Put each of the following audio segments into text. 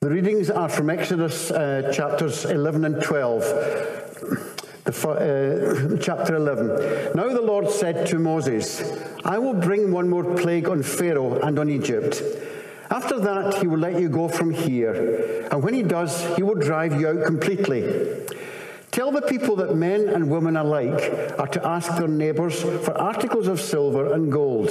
The readings are from Exodus uh, chapters 11 and 12. The, uh, chapter 11. Now the Lord said to Moses, I will bring one more plague on Pharaoh and on Egypt. After that, he will let you go from here. And when he does, he will drive you out completely. Tell the people that men and women alike are to ask their neighbors for articles of silver and gold.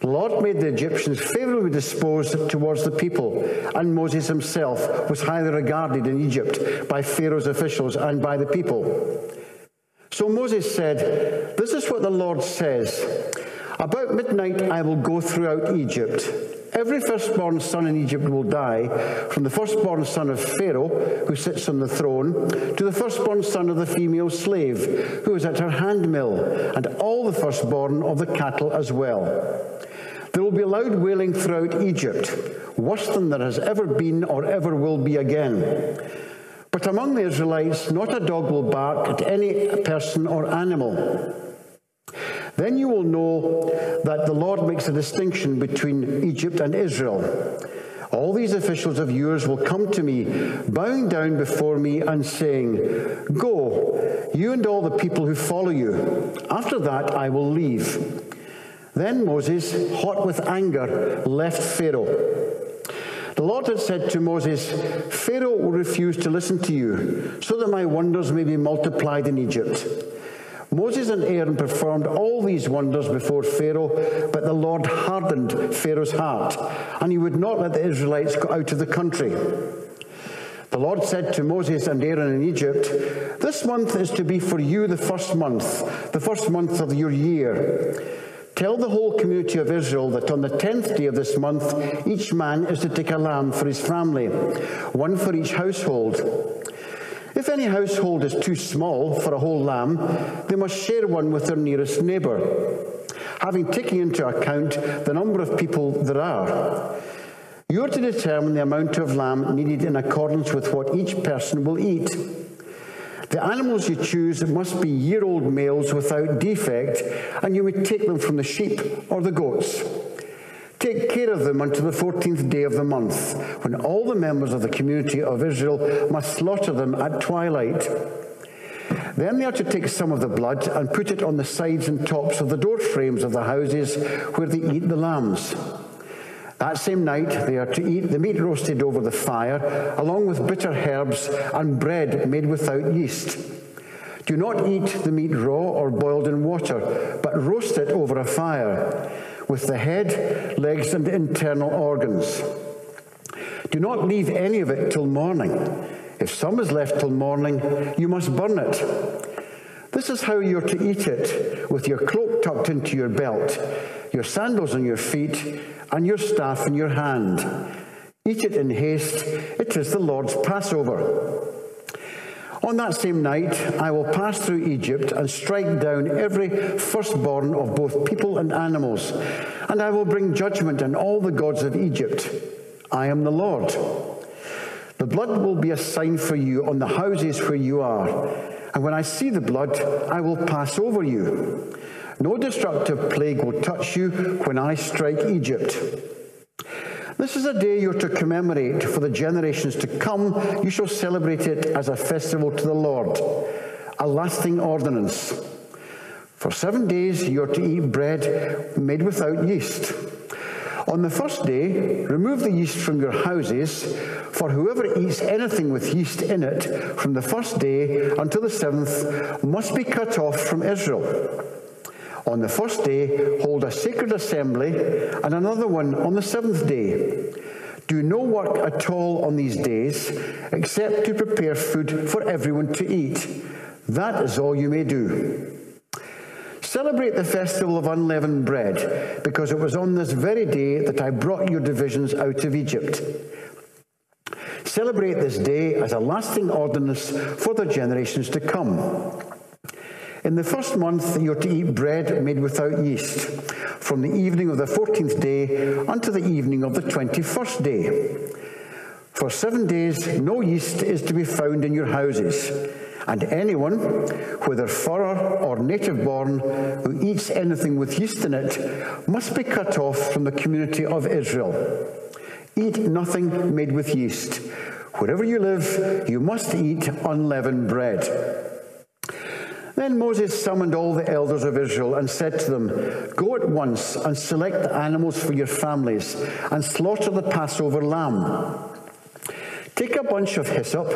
The Lord made the Egyptians favorably disposed towards the people, and Moses himself was highly regarded in Egypt by Pharaoh's officials and by the people. So Moses said, This is what the Lord says About midnight I will go throughout Egypt. Every firstborn son in Egypt will die, from the firstborn son of Pharaoh, who sits on the throne, to the firstborn son of the female slave, who is at her handmill, and all the firstborn of the cattle as well. There will be loud wailing throughout Egypt, worse than there has ever been or ever will be again. But among the Israelites, not a dog will bark at any person or animal. Then you will know that the Lord makes a distinction between Egypt and Israel. All these officials of yours will come to me, bowing down before me and saying, Go, you and all the people who follow you. After that, I will leave. Then Moses, hot with anger, left Pharaoh. The Lord had said to Moses, Pharaoh will refuse to listen to you, so that my wonders may be multiplied in Egypt. Moses and Aaron performed all these wonders before Pharaoh, but the Lord hardened Pharaoh's heart, and he would not let the Israelites go out of the country. The Lord said to Moses and Aaron in Egypt, This month is to be for you the first month, the first month of your year. Tell the whole community of Israel that on the tenth day of this month, each man is to take a lamb for his family, one for each household. If any household is too small for a whole lamb, they must share one with their nearest neighbour, having taken into account the number of people there are. You are to determine the amount of lamb needed in accordance with what each person will eat. The animals you choose must be year old males without defect, and you would take them from the sheep or the goats. Take care of them until the 14th day of the month, when all the members of the community of Israel must slaughter them at twilight. Then they are to take some of the blood and put it on the sides and tops of the door frames of the houses where they eat the lambs. That same night, they are to eat the meat roasted over the fire, along with bitter herbs and bread made without yeast. Do not eat the meat raw or boiled in water, but roast it over a fire, with the head, legs, and internal organs. Do not leave any of it till morning. If some is left till morning, you must burn it. This is how you're to eat it, with your cloak tucked into your belt, your sandals on your feet, and your staff in your hand. Eat it in haste, it is the Lord's Passover. On that same night, I will pass through Egypt and strike down every firstborn of both people and animals, and I will bring judgment on all the gods of Egypt. I am the Lord. The blood will be a sign for you on the houses where you are, and when I see the blood, I will pass over you. No destructive plague will touch you when I strike Egypt. This is a day you're to commemorate for the generations to come. You shall celebrate it as a festival to the Lord, a lasting ordinance. For seven days you're to eat bread made without yeast. On the first day, remove the yeast from your houses, for whoever eats anything with yeast in it from the first day until the seventh must be cut off from Israel. On the first day, hold a sacred assembly, and another one on the seventh day. Do no work at all on these days, except to prepare food for everyone to eat. That is all you may do. Celebrate the festival of unleavened bread, because it was on this very day that I brought your divisions out of Egypt. Celebrate this day as a lasting ordinance for the generations to come. In the first month, you're to eat bread made without yeast, from the evening of the 14th day unto the evening of the 21st day. For seven days, no yeast is to be found in your houses. And anyone, whether foreigner or native born, who eats anything with yeast in it, must be cut off from the community of Israel. Eat nothing made with yeast. Wherever you live, you must eat unleavened bread. Then Moses summoned all the elders of Israel and said to them, Go at once and select the animals for your families and slaughter the Passover lamb. Take a bunch of hyssop,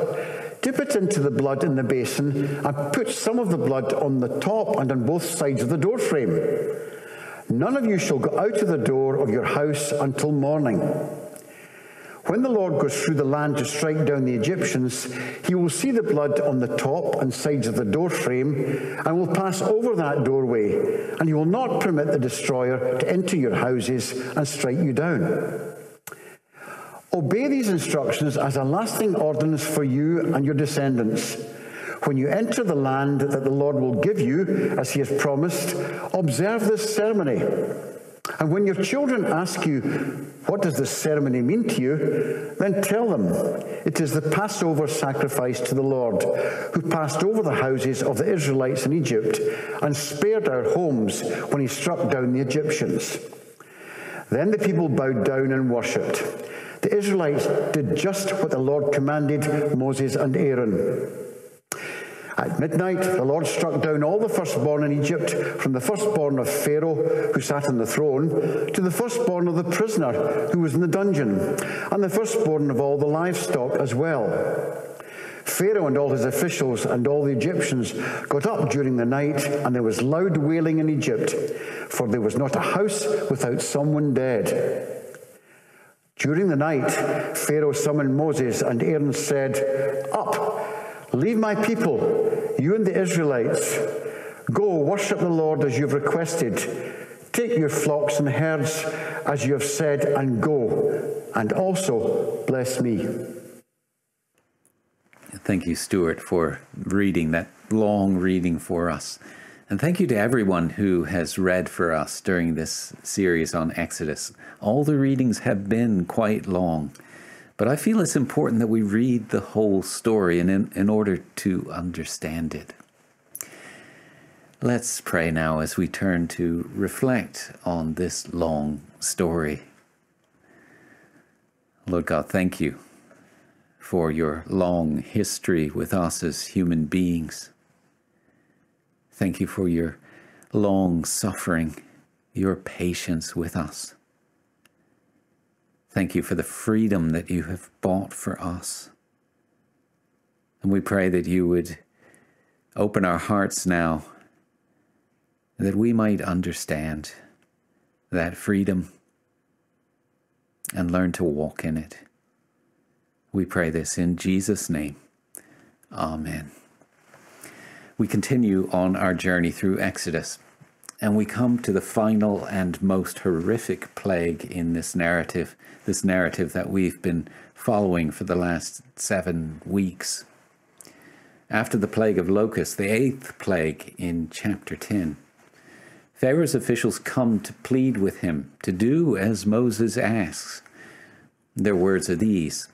dip it into the blood in the basin, and put some of the blood on the top and on both sides of the doorframe. None of you shall go out of the door of your house until morning. When the Lord goes through the land to strike down the Egyptians, he will see the blood on the top and sides of the doorframe and will pass over that doorway, and he will not permit the destroyer to enter your houses and strike you down. Obey these instructions as a lasting ordinance for you and your descendants. When you enter the land that the Lord will give you, as he has promised, observe this ceremony. And when your children ask you, What does this ceremony mean to you? then tell them, It is the Passover sacrifice to the Lord, who passed over the houses of the Israelites in Egypt and spared our homes when he struck down the Egyptians. Then the people bowed down and worshipped. The Israelites did just what the Lord commanded Moses and Aaron. At midnight, the Lord struck down all the firstborn in Egypt, from the firstborn of Pharaoh, who sat on the throne, to the firstborn of the prisoner who was in the dungeon, and the firstborn of all the livestock as well. Pharaoh and all his officials and all the Egyptians got up during the night, and there was loud wailing in Egypt, for there was not a house without someone dead. During the night, Pharaoh summoned Moses, and Aaron said, Up! Leave my people, you and the Israelites. Go worship the Lord as you've requested. Take your flocks and herds as you have said, and go, and also bless me. Thank you, Stuart, for reading that long reading for us. And thank you to everyone who has read for us during this series on Exodus. All the readings have been quite long. But I feel it's important that we read the whole story in, in, in order to understand it. Let's pray now as we turn to reflect on this long story. Lord God, thank you for your long history with us as human beings. Thank you for your long suffering, your patience with us. Thank you for the freedom that you have bought for us. And we pray that you would open our hearts now, that we might understand that freedom and learn to walk in it. We pray this in Jesus' name. Amen. We continue on our journey through Exodus, and we come to the final and most horrific plague in this narrative this narrative that we've been following for the last seven weeks. After the plague of locusts, the eighth plague in chapter 10, Pharaoh's officials come to plead with him to do as Moses asks. Their words are these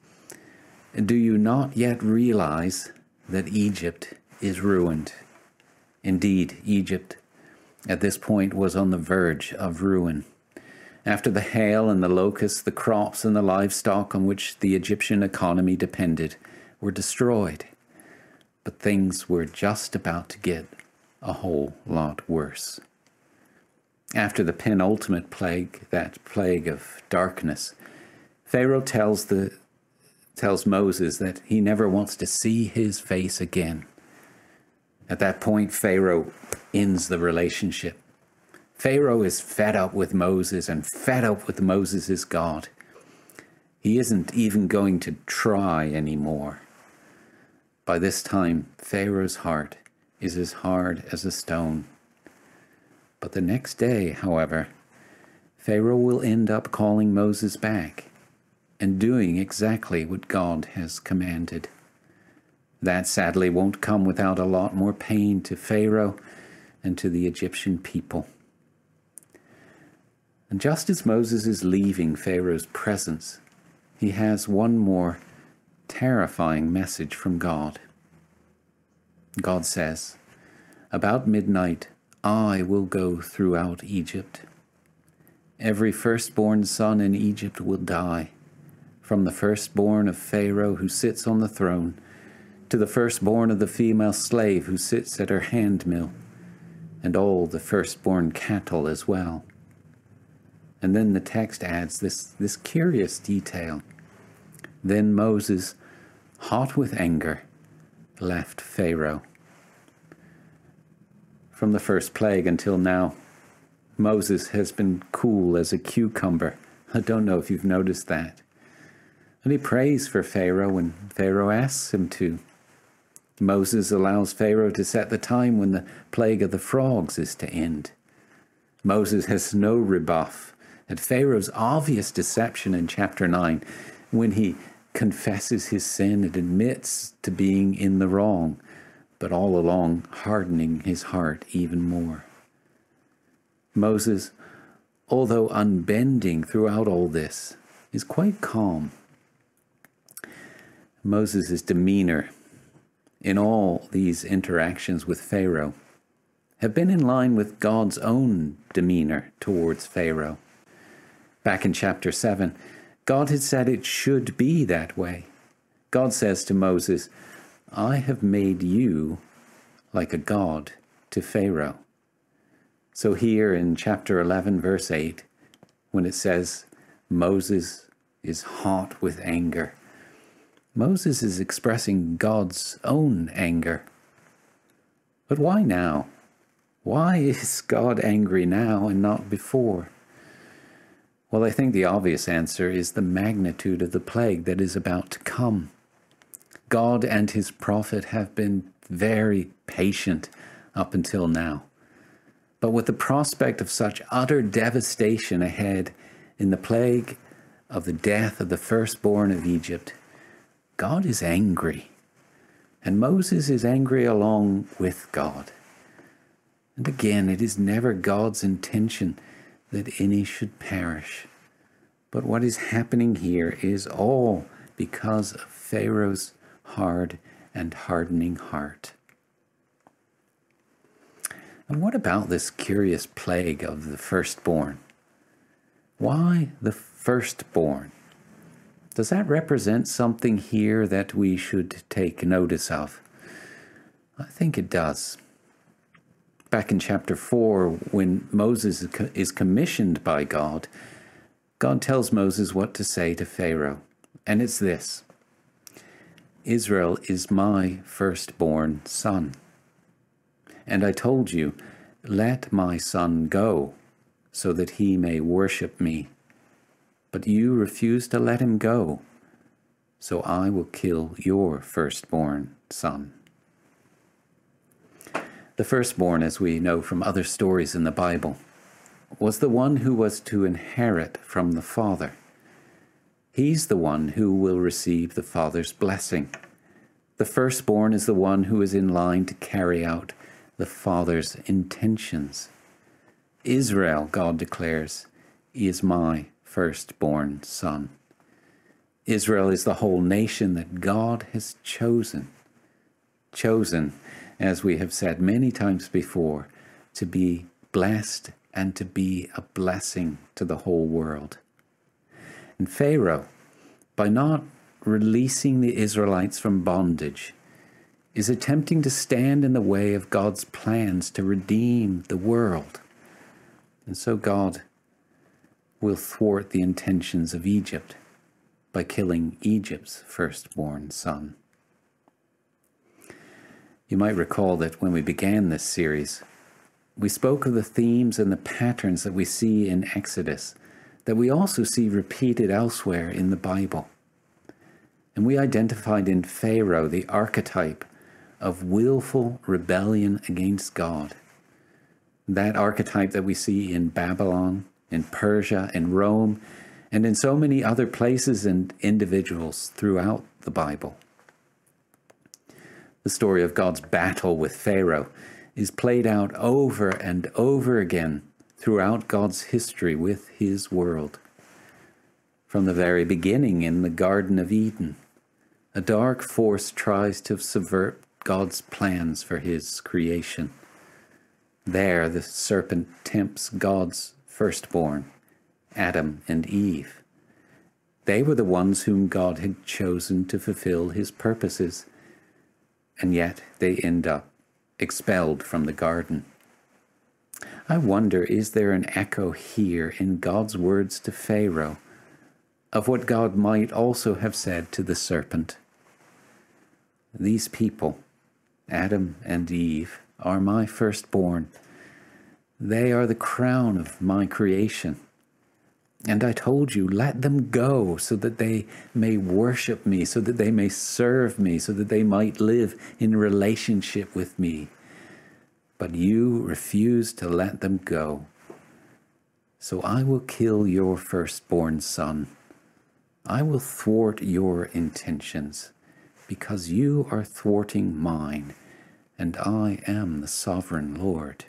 Do you not yet realize that Egypt is ruined? Indeed, Egypt at this point was on the verge of ruin. After the hail and the locusts, the crops and the livestock on which the Egyptian economy depended were destroyed. But things were just about to get a whole lot worse. After the penultimate plague, that plague of darkness, Pharaoh tells the tells Moses that he never wants to see his face again. At that point, Pharaoh ends the relationship. Pharaoh is fed up with Moses and fed up with Moses' God. He isn't even going to try anymore. By this time, Pharaoh's heart is as hard as a stone. But the next day, however, Pharaoh will end up calling Moses back and doing exactly what God has commanded. That sadly won't come without a lot more pain to Pharaoh and to the Egyptian people. And just as Moses is leaving Pharaoh's presence, he has one more terrifying message from God. God says, About midnight, I will go throughout Egypt. Every firstborn son in Egypt will die, from the firstborn of Pharaoh who sits on the throne to the firstborn of the female slave who sits at her handmill, and all the firstborn cattle as well. And then the text adds this, this curious detail. Then Moses, hot with anger, left Pharaoh. From the first plague until now, Moses has been cool as a cucumber. I don't know if you've noticed that. And he prays for Pharaoh when Pharaoh asks him to. Moses allows Pharaoh to set the time when the plague of the frogs is to end. Moses has no rebuff at Pharaoh's obvious deception in chapter 9 when he confesses his sin and admits to being in the wrong, but all along hardening his heart even more. Moses, although unbending throughout all this, is quite calm. Moses' demeanor in all these interactions with Pharaoh have been in line with God's own demeanor towards Pharaoh. Back in chapter 7, God had said it should be that way. God says to Moses, I have made you like a god to Pharaoh. So, here in chapter 11, verse 8, when it says Moses is hot with anger, Moses is expressing God's own anger. But why now? Why is God angry now and not before? Well, I think the obvious answer is the magnitude of the plague that is about to come. God and his prophet have been very patient up until now. But with the prospect of such utter devastation ahead in the plague of the death of the firstborn of Egypt, God is angry, and Moses is angry along with God. And again, it is never God's intention that any should perish. But what is happening here is all because of Pharaoh's hard and hardening heart. And what about this curious plague of the firstborn? Why the firstborn? Does that represent something here that we should take notice of? I think it does. Back in chapter 4, when Moses is commissioned by God, God tells Moses what to say to Pharaoh. And it's this Israel is my firstborn son. And I told you, Let my son go, so that he may worship me but you refuse to let him go. So I will kill your firstborn son. The firstborn, as we know from other stories in the Bible, was the one who was to inherit from the Father. He's the one who will receive the Father's blessing. The firstborn is the one who is in line to carry out the Father's intentions. Israel, God declares, is my firstborn son. Israel is the whole nation that God has chosen. Chosen, as we have said many times before, to be blessed and to be a blessing to the whole world. And Pharaoh, by not releasing the Israelites from bondage, is attempting to stand in the way of God's plans to redeem the world. And so God will thwart the intentions of Egypt by killing Egypt's firstborn son. You might recall that when we began this series, we spoke of the themes and the patterns that we see in Exodus that we also see repeated elsewhere in the Bible. And we identified in Pharaoh the archetype of willful rebellion against God. That archetype that we see in Babylon, in Persia, in Rome, and in so many other places and individuals throughout the Bible. The story of God's battle with Pharaoh is played out over and over again throughout God's history with his world. From the very beginning in the Garden of Eden, a dark force tries to subvert God's plans for his creation. There, the serpent tempts God's firstborn, Adam and Eve. They were the ones whom God had chosen to fulfill his purposes, and yet they end up expelled from the garden. I wonder is there an echo here in God's words to Pharaoh of what God might also have said to the serpent? These people, Adam and Eve, are my firstborn. They are the crown of my creation. And I told you, let them go so that they may worship me, so that they may serve me, so that they might live in relationship with me. But you refuse to let them go. So I will kill your firstborn son. I will thwart your intentions, because you are thwarting mine, and I am the sovereign Lord.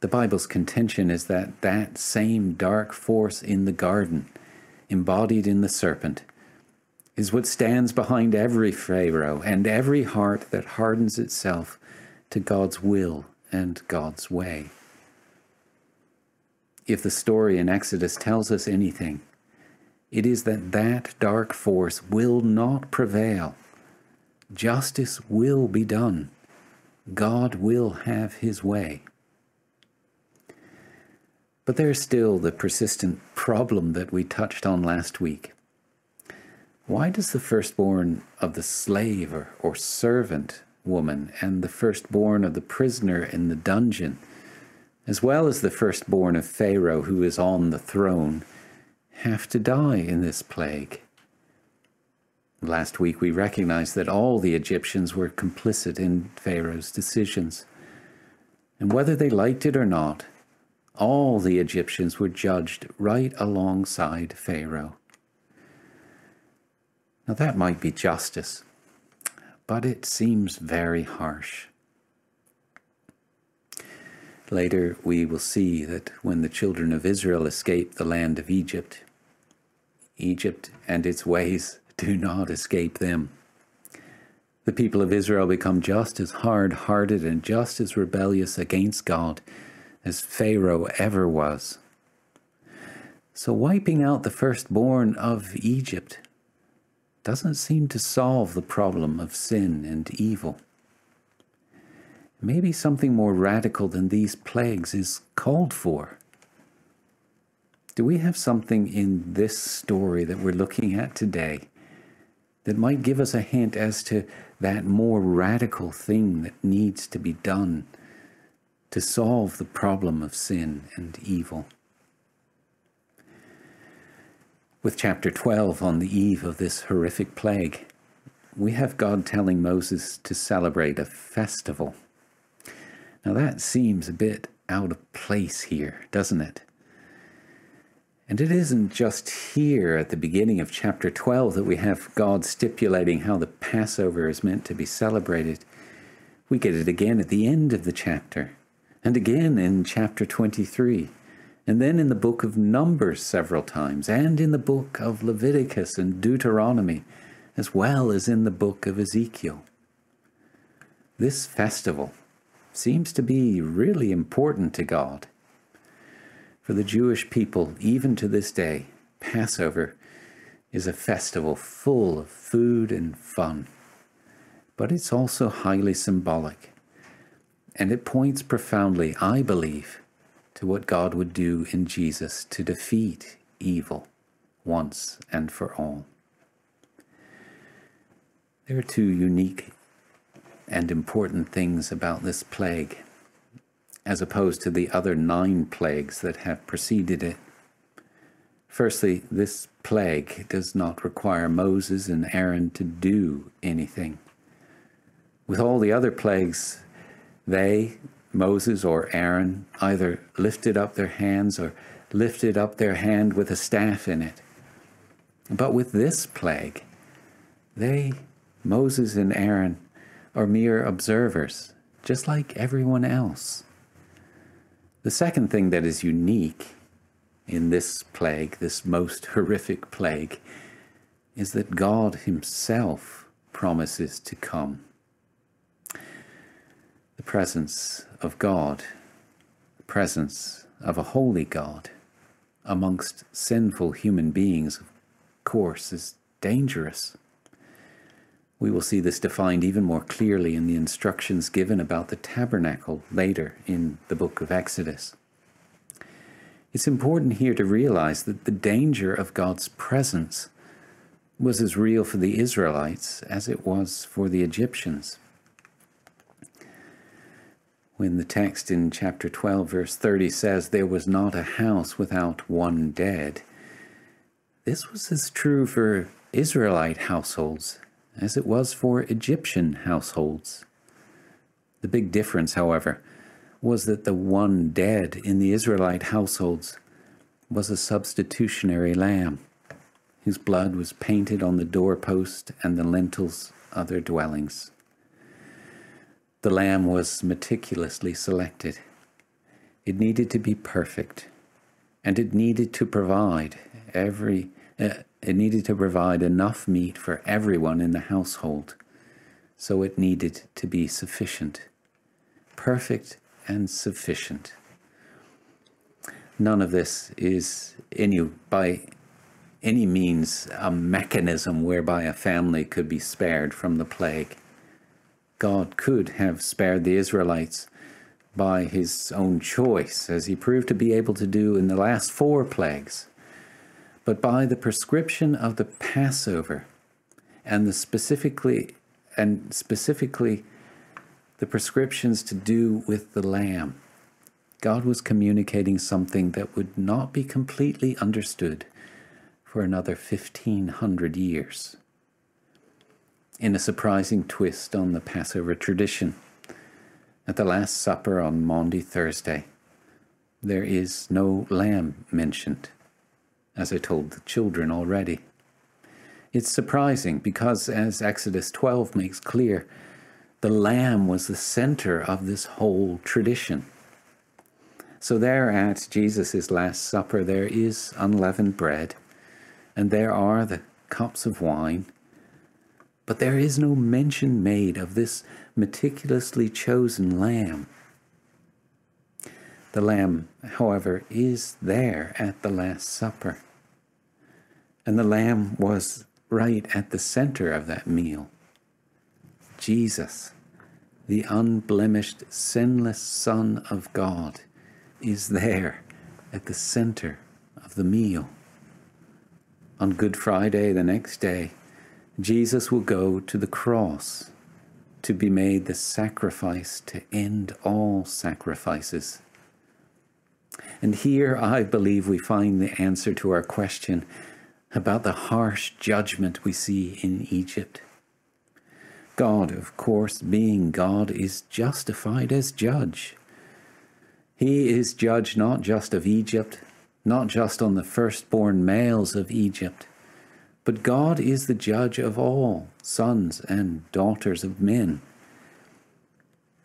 The Bible's contention is that that same dark force in the garden, embodied in the serpent, is what stands behind every Pharaoh and every heart that hardens itself to God's will and God's way. If the story in Exodus tells us anything, it is that that dark force will not prevail. Justice will be done. God will have his way. But there's still the persistent problem that we touched on last week. Why does the firstborn of the slave or, or servant woman and the firstborn of the prisoner in the dungeon, as well as the firstborn of Pharaoh who is on the throne, have to die in this plague? Last week we recognized that all the Egyptians were complicit in Pharaoh's decisions. And whether they liked it or not, all the Egyptians were judged right alongside Pharaoh. Now that might be justice, but it seems very harsh. Later, we will see that when the children of Israel escape the land of Egypt, Egypt and its ways do not escape them. The people of Israel become just as hard hearted and just as rebellious against God as Pharaoh ever was. So, wiping out the firstborn of Egypt doesn't seem to solve the problem of sin and evil. Maybe something more radical than these plagues is called for. Do we have something in this story that we're looking at today that might give us a hint as to that more radical thing that needs to be done to solve the problem of sin and evil. With chapter 12 on the eve of this horrific plague, we have God telling Moses to celebrate a festival. Now that seems a bit out of place here, doesn't it? And it isn't just here at the beginning of chapter 12 that we have God stipulating how the Passover is meant to be celebrated. We get it again at the end of the chapter and again in chapter 23, and then in the book of Numbers several times, and in the book of Leviticus and Deuteronomy, as well as in the book of Ezekiel. This festival seems to be really important to God. For the Jewish people, even to this day, Passover is a festival full of food and fun. But it's also highly symbolic and it points profoundly, I believe, to what God would do in Jesus to defeat evil once and for all. There are two unique and important things about this plague, as opposed to the other nine plagues that have preceded it. Firstly, this plague does not require Moses and Aaron to do anything. With all the other plagues, they, Moses or Aaron, either lifted up their hands or lifted up their hand with a staff in it. But with this plague, they, Moses and Aaron, are mere observers, just like everyone else. The second thing that is unique in this plague, this most horrific plague, is that God Himself promises to come the presence of God, the presence of a holy God, amongst sinful human beings, of course, is dangerous. We will see this defined even more clearly in the instructions given about the tabernacle later in the book of Exodus. It's important here to realize that the danger of God's presence was as real for the Israelites as it was for the Egyptians. When the text in chapter 12, verse 30 says, There was not a house without one dead, this was as true for Israelite households as it was for Egyptian households. The big difference, however, was that the one dead in the Israelite households was a substitutionary lamb, whose blood was painted on the doorpost and the lintels of their dwellings. The lamb was meticulously selected. It needed to be perfect, and it needed to provide every uh, it needed to provide enough meat for everyone in the household, so it needed to be sufficient, perfect and sufficient. None of this is any by any means a mechanism whereby a family could be spared from the plague. God could have spared the Israelites by his own choice, as he proved to be able to do in the last four plagues but by the prescription of the Passover and the specifically and specifically the prescriptions to do with the lamb. God was communicating something that would not be completely understood for another 1500 years. In a surprising twist on the Passover tradition, at the Last Supper on Maundy Thursday, there is no lamb mentioned as I told the children already. It's surprising because, as Exodus 12 makes clear, the lamb was the center of this whole tradition. So, there at Jesus' Last Supper, there is unleavened bread, and there are the cups of wine, but there is no mention made of this meticulously chosen lamb. The lamb, however, is there at the Last Supper. And the lamb was right at the center of that meal. Jesus, the unblemished, sinless Son of God, is there at the center of the meal. On Good Friday, the next day, Jesus will go to the cross to be made the sacrifice to end all sacrifices. And here I believe we find the answer to our question about the harsh judgment we see in Egypt. God, of course, being God, is justified as judge. He is judge not just of Egypt, not just on the firstborn males of Egypt, but God is the judge of all sons and daughters of men.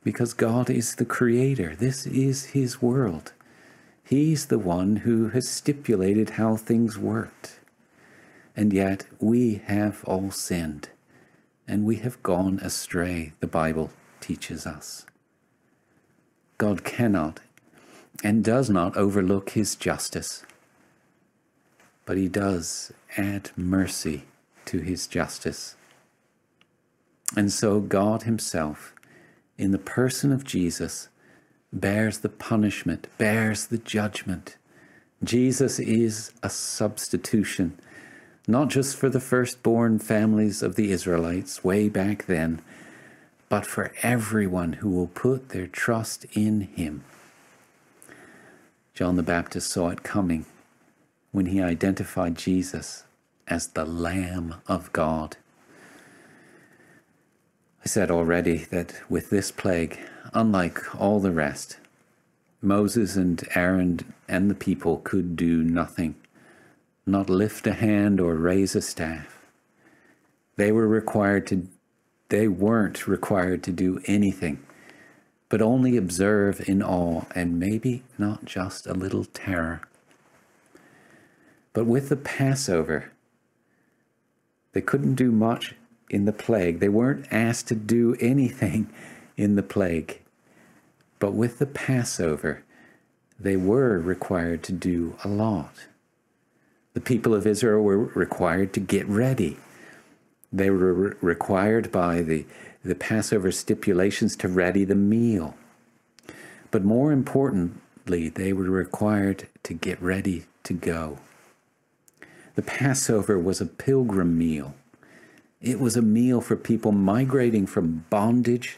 Because God is the creator, this is His world. He's the one who has stipulated how things worked. And yet we have all sinned and we have gone astray, the Bible teaches us. God cannot and does not overlook his justice, but he does add mercy to his justice. And so God himself, in the person of Jesus, bears the punishment, bears the judgment. Jesus is a substitution not just for the firstborn families of the Israelites way back then, but for everyone who will put their trust in him. John the Baptist saw it coming when he identified Jesus as the Lamb of God. I said already that with this plague, unlike all the rest, Moses and Aaron and the people could do nothing not lift a hand or raise a staff. They were required to they weren't required to do anything, but only observe in awe and maybe not just a little terror. But with the Passover, they couldn't do much in the plague. They weren't asked to do anything in the plague. But with the Passover, they were required to do a lot The people of Israel were required to get ready. They were re- required by the, the Passover stipulations to ready the meal. But more importantly, they were required to get ready to go. The Passover was a pilgrim meal. It was a meal for people migrating from bondage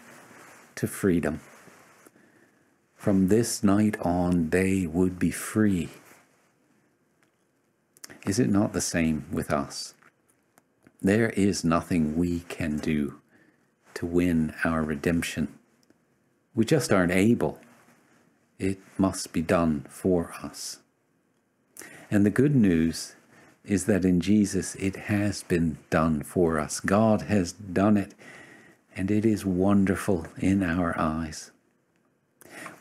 to freedom. From this night on, they would be free. Is it not the same with us? There is nothing we can do to win our redemption. We just aren't able. It must be done for us. And the good news is that in Jesus it has been done for us. God has done it, and it is wonderful in our eyes.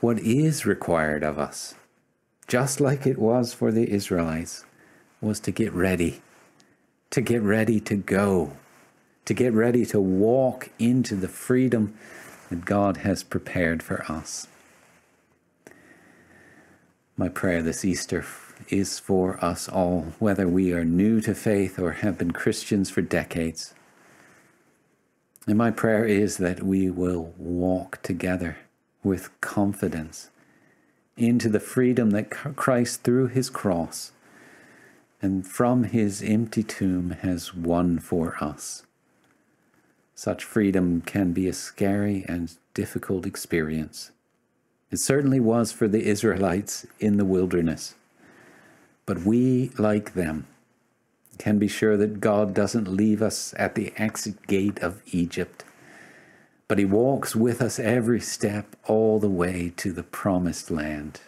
What is required of us, just like it was for the Israelites, was to get ready, to get ready to go, to get ready to walk into the freedom that God has prepared for us. My prayer this Easter is for us all, whether we are new to faith or have been Christians for decades. And my prayer is that we will walk together with confidence into the freedom that Christ, through his cross and from his empty tomb, has won for us. Such freedom can be a scary and difficult experience. It certainly was for the Israelites in the wilderness. But we, like them, can be sure that God doesn't leave us at the exit gate of Egypt, but He walks with us every step all the way to the promised land.